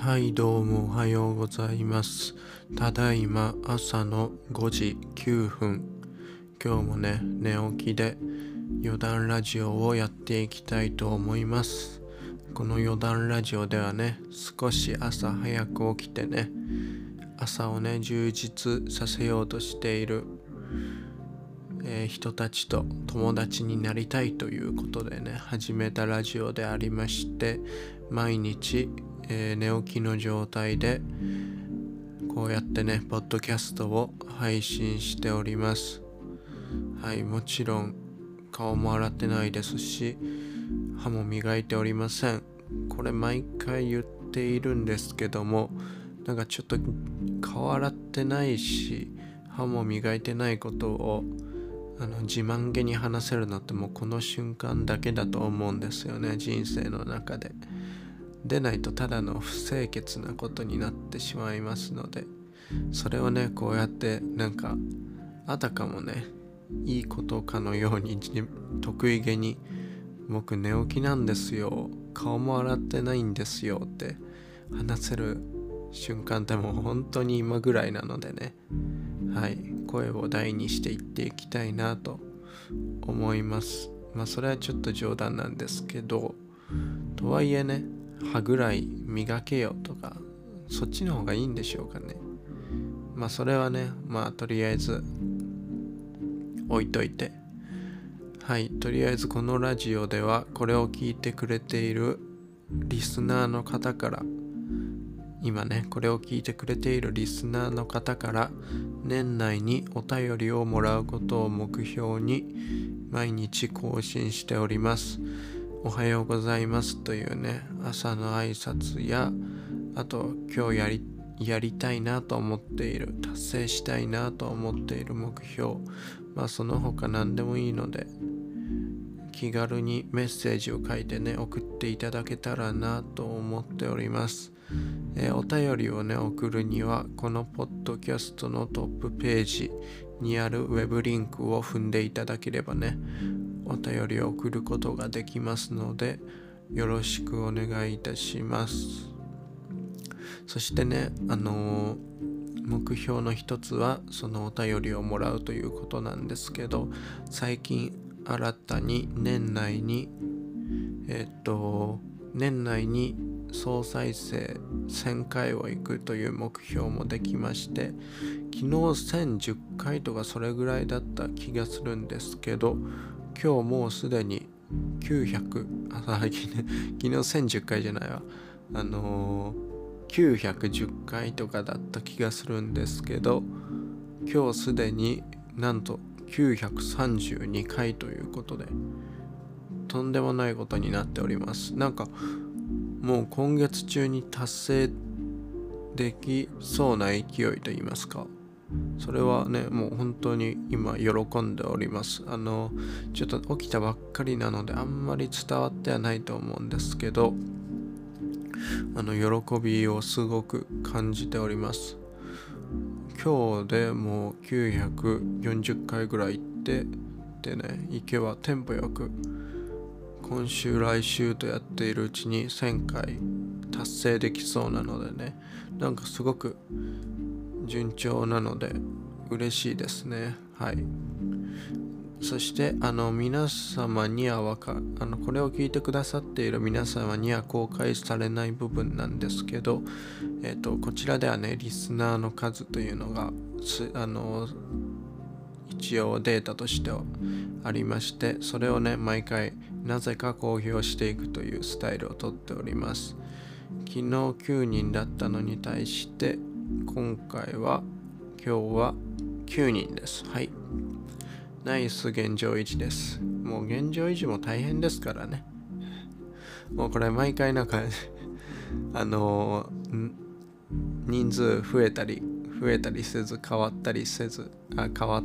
はいどうもおはようございます。ただいま朝の5時9分。今日もね寝起きで余談ラジオをやっていきたいと思います。この余談ラジオではね少し朝早く起きてね朝をね充実させようとしている、えー、人たちと友達になりたいということでね始めたラジオでありまして毎日えー、寝起きの状態でこうやってねポッドキャストを配信しておりますはいもちろん顔も洗ってないですし歯も磨いておりませんこれ毎回言っているんですけどもなんかちょっと顔洗ってないし歯も磨いてないことをあの自慢げに話せるのってもうこの瞬間だけだと思うんですよね人生の中で。でないとただの不清潔なことになってしまいますのでそれをねこうやってなんかあたかもねいいことかのように得意げに僕寝起きなんですよ。顔も洗ってないんですよって話せる瞬間ってもう本当に今ぐらいなのでね。はい。声を大にしていっていきたいなと思います。まあそれはちょっと冗談なんですけどとはいえね歯ぐらい磨けよとかそっちの方がいいんでしょうかね。まあそれはねまあとりあえず置いといて。はいとりあえずこのラジオではこれを聞いてくれているリスナーの方から今ねこれを聞いてくれているリスナーの方から年内にお便りをもらうことを目標に毎日更新しております。おはようございますというね朝の挨拶やあと今日やりやりたいなと思っている達成したいなと思っている目標まあその他何でもいいので気軽にメッセージを書いてね送っていただけたらなと思っております、えー、お便りをね送るにはこのポッドキャストのトップページにあるウェブリンクを踏んでいただければねお便りを送ることができますのでよろしくお願いいたします。そしてねあの目標の一つはそのお便りをもらうということなんですけど最近新たに年内にえっと年内に総再生1000回を行くという目標もできまして昨日1010回とかそれぐらいだった気がするんですけど今日もうすでに900あ昨日1010回じゃないわ。あのー、910回とかだった気がするんですけど今日すでになんと932回ということでとんでもないことになっております。なんかもう今月中に達成できそうな勢いと言いますか。それはねもう本当に今喜んでおります。あのちょっと起きたばっかりなのであんまり伝わってはないと思うんですけどあの喜びをすごく感じております。今日でもう940回ぐらい行ってでね行けばテンポよく今週来週とやっているうちに1000回達成できそうなのでねなんかすごく順調なので嬉しいですね。はい。そしてあの皆様にはわかあのこれを聞いてくださっている皆様には公開されない部分なんですけど、えーと、こちらではねリスナーの数というのがあの一応データとしてはありましてそれをね毎回なぜか公表していくというスタイルをとっております。昨日9人だったのに対して今回は今日は9人です。はい。ナイス現状維持です。もう現状維持も大変ですからね。もうこれ毎回なんか あのー、人数増えたり増えたりせず変わったりせずあ変わ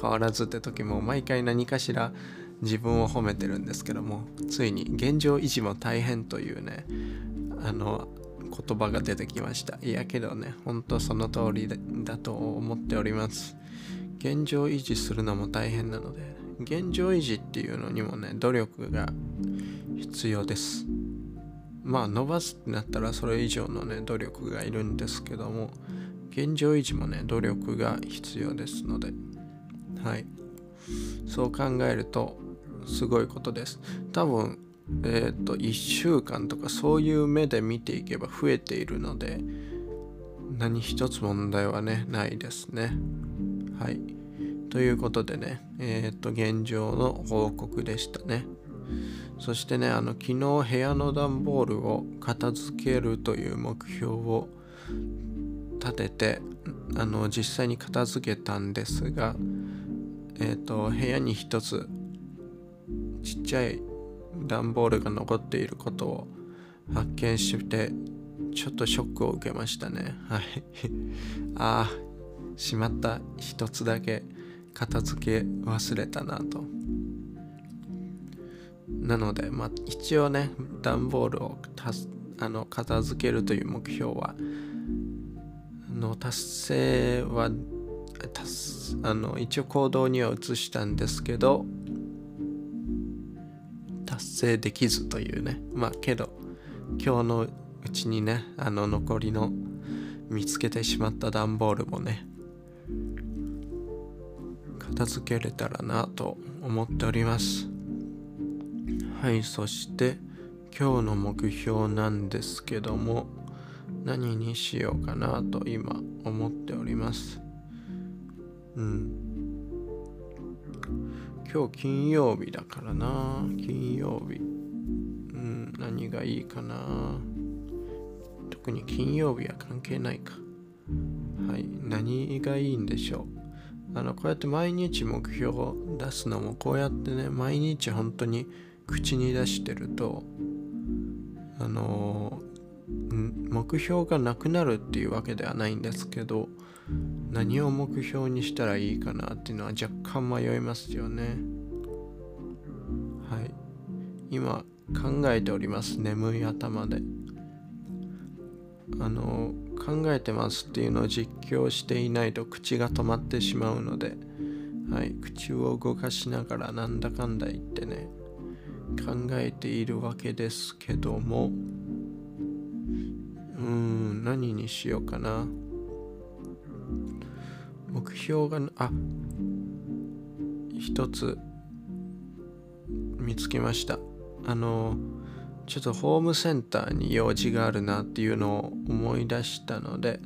変わらずって時も毎回何かしら自分を褒めてるんですけどもついに現状維持も大変というねあの言葉が出てきました。いやけどねほんとその通りだと思っております。現状維持するのも大変なので現状維持っていうのにもね努力が必要です。まあ伸ばすってなったらそれ以上のね努力がいるんですけども現状維持もね努力が必要ですので。はい。そう考えるとすごいことです。多分えっ、ー、と1週間とかそういう目で見ていけば増えているので何一つ問題はねないですね。はい。ということでねえっ、ー、と現状の報告でしたね。そしてねあの昨日部屋の段ボールを片付けるという目標を立ててあの実際に片付けたんですがえっ、ー、と部屋に一つちっちゃい段ボールが残っていることを発見してちょっとショックを受けましたね。はい。ああしまった一つだけ片付け忘れたなと。なのでまあ一応ね段ボールをあの片付けるという目標はの達成はあの一応行動には移したんですけど成できずというね。まあけど今日のうちにねあの残りの見つけてしまった段ボールもね片付けれたらなと思っております。はいそして今日の目標なんですけども何にしようかなと今思っております。うん。今日金曜日だからな。金曜日。うん何がいいかな。特に金曜日は関係ないか。はい何がいいんでしょう。あのこうやって毎日目標を出すのもこうやってね毎日本当に口に出してるとあの目標がなくなるっていうわけではないんですけど何を目標にしたらいいかなっていうのは若干迷いますよね。はい。今考えております。眠い頭で。あの考えてますっていうのを実況していないと口が止まってしまうので。はい。口を動かしながらなんだかんだ言ってね。考えているわけですけども。うーん何にしようかな。目標があ一つ見つけました。あのちょっとホームセンターに用事があるなっていうのを思い出したので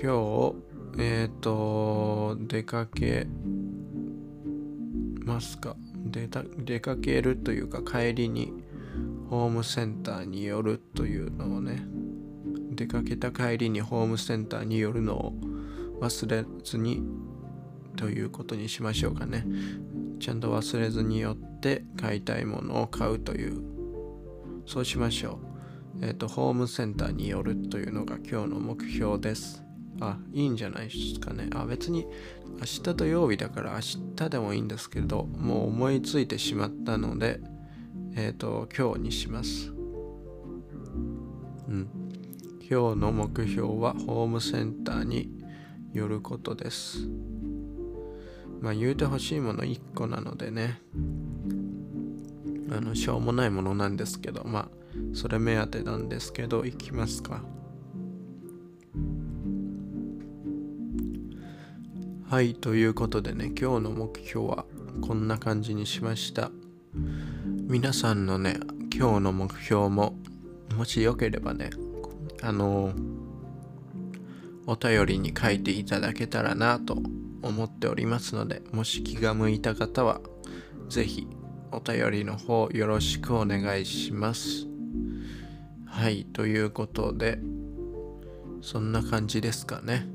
今日えっ、ー、と出かけますか？出た出かけるというか帰りにホームセンターに寄るというのをね出かけた帰りにホームセンターに寄るのを忘れずにということにしましょうかね。ちゃんと忘れずに寄って買いたいものを買うという。そうしましょう。えっ、ー、とホームセンターに寄るというのが今日の目標です。あいいんじゃないですかね。あ別に明日土曜日だから明日でもいいんですけどもう思いついてしまったのでえっ、ー、と今日にします。うん。今日の目標はホームセンターに寄ることです。まあ言うてほしいもの1個なのでね。あのしょうもないものなんですけどまあそれ目当てなんですけど行きますか。はいということでね今日の目標はこんな感じにしました。皆さんのね今日の目標ももしよければねあのお便りに書いていただけたらなと思っておりますのでもし気が向いた方は是非お便りの方よろしくお願いします。はいということでそんな感じですかね。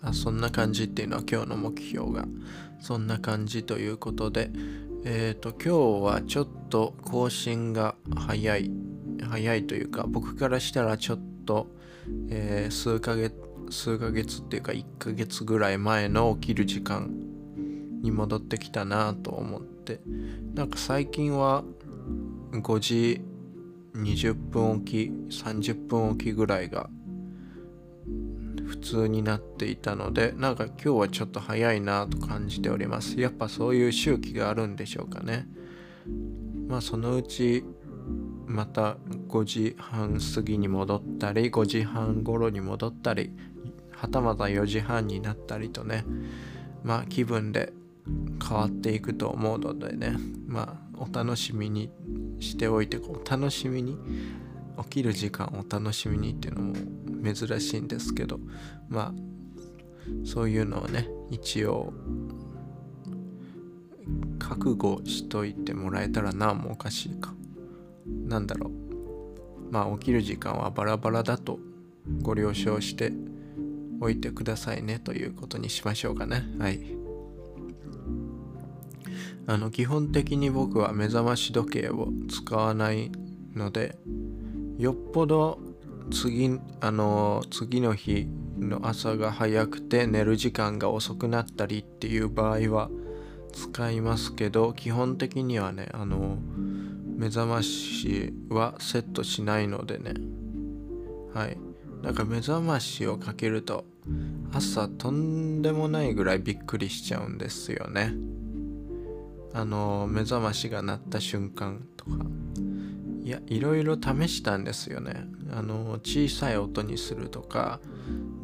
あそんな感じっていうのは今日の目標が。そんな感じということでえっ、ー、と今日はちょっと更新が早い早いというか僕からしたらちょっと、えー、数ヶ月数ヶ月っていうか1ヶ月ぐらい前の起きる時間に戻ってきたなと思って。なんか最近は5時20分おき30分おきぐらいが普通になっていたのでなんか今日はちょっと早いなと感じております。やっぱそういう周期があるんでしょうかね。まあそのうちまた5時半過ぎに戻ったり5時半頃に戻ったりはたまた4時半になったりとねまあ気分で変わっていくと思うのでねまあお楽しみにしておいてお楽しみに起きる時間を楽しみにっていうのも珍しいんですけどまあそういうのをね一応覚悟しといてもらえたらなもおかしいか。なんだろう。まあ起きる時間はバラバラだとご了承しておいてくださいねということにしましょうかね。はい。あの基本的に僕は目覚まし時計を使わないのでよっぽど次あの次の日の朝が早くて寝る時間が遅くなったりっていう場合は使いますけど基本的にはねあの目覚ましはセットしないのでね。はい。なんか目覚ましをかけると朝とんでもないぐらいびっくりしちゃうんですよね。あの目覚ましが鳴った瞬間とか。いやいろいろ試したんですよね。あの小さい音にするとか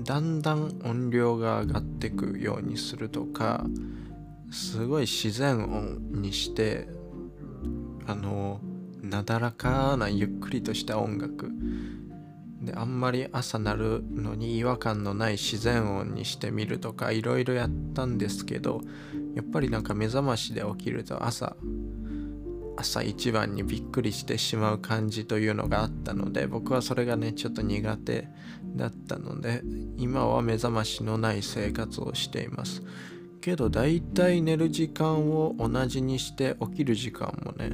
だんだん音量が上がってくようにするとかすごい自然音にしてあのなだらかなゆっくりとした音楽であんまり朝鳴るのに違和感のない自然音にしてみるとかいろいろやったんですけどやっぱりなんか目覚ましで起きると朝朝一番にびっくりしてしまう感じというのがあったので僕はそれがねちょっと苦手だったので今は目覚ましのない生活をしています。けどだいたい寝る時間を同じにして起きる時間もね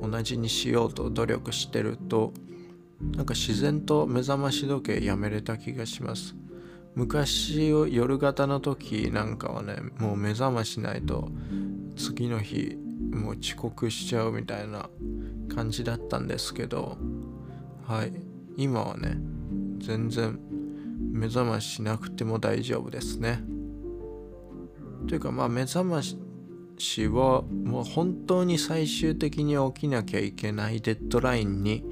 同じにしようと努力してるとなんか自然と目覚まし時計やめれた気がします。昔を夜型の時なんかはねもう目覚ましないと次の日もう遅刻しちゃうみたいな感じだったんですけどはい。今はね全然目覚ましなくても大丈夫ですね。というかまあ目覚ましはもう本当に最終的に起きなきゃいけないデッドラインに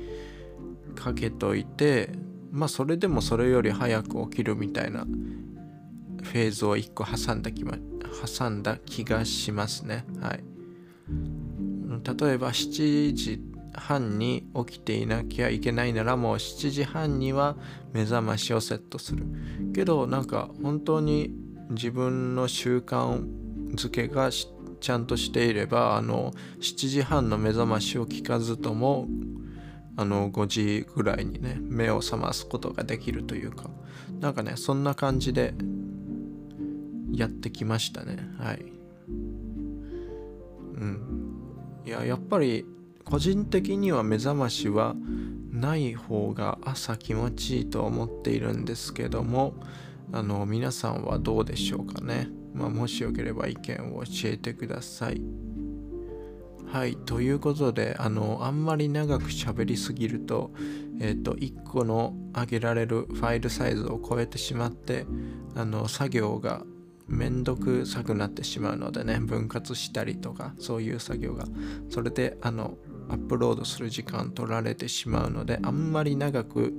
かけといてまあそれでもそれより早く起きるみたいなフェーズを1個挟んだ気,、ま、挟んだ気がしますね。はい。例えば7時半に起きていなきゃいけないならもう7時半には目覚ましをセットする。けどなんか本当に自分の習慣づけがちゃんとしていればあの7時半の目覚ましを聞かずともあの5時ぐらいにね目を覚ますことができるというか。なんかねそんな感じでやってきましたね。はい。うん。いややっぱり個人的には目覚ましはない方が朝気持ちいいと思っているんですけどもあの皆さんはどうでしょうかね、まあ、もしよければ意見を教えてください。はいということであのあんまり長く喋りすぎるとえっ、ー、と1個の上げられるファイルサイズを超えてしまってあの作業がめんどくさくなってしまうのでね分割したりとかそういう作業がそれであのアップロードする時間取られてしまうのであんまり長く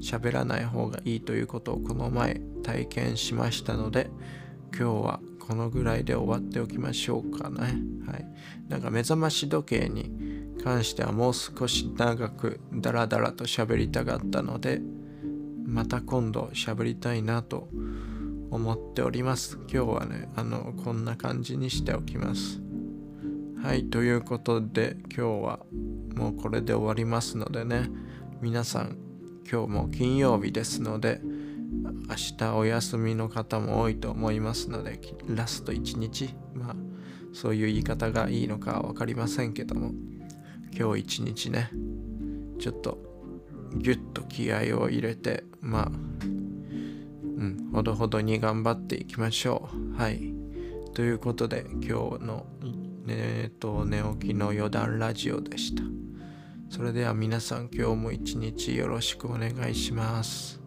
喋らない方がいいということをこの前体験しましたので今日はこのぐらいで終わっておきましょうかねはいなんか目覚まし時計に関してはもう少し長くダラダラと喋りたかったのでまた今度喋りたいなと思っております。今日はね、あの、こんな感じにしておきます。はい、ということで今日はもうこれで終わりますのでね、皆さん今日も金曜日ですので、明日お休みの方も多いと思いますので、ラスト1日、まあ、そういう言い方がいいのか分かりませんけども、今日一日ね、ちょっとギュッと気合を入れて、まあ、うん、ほどほどに頑張っていきましょう。はい。ということで、今日の、えっと、寝起きの余談ラジオでした。それでは皆さん今日も一日よろしくお願いします。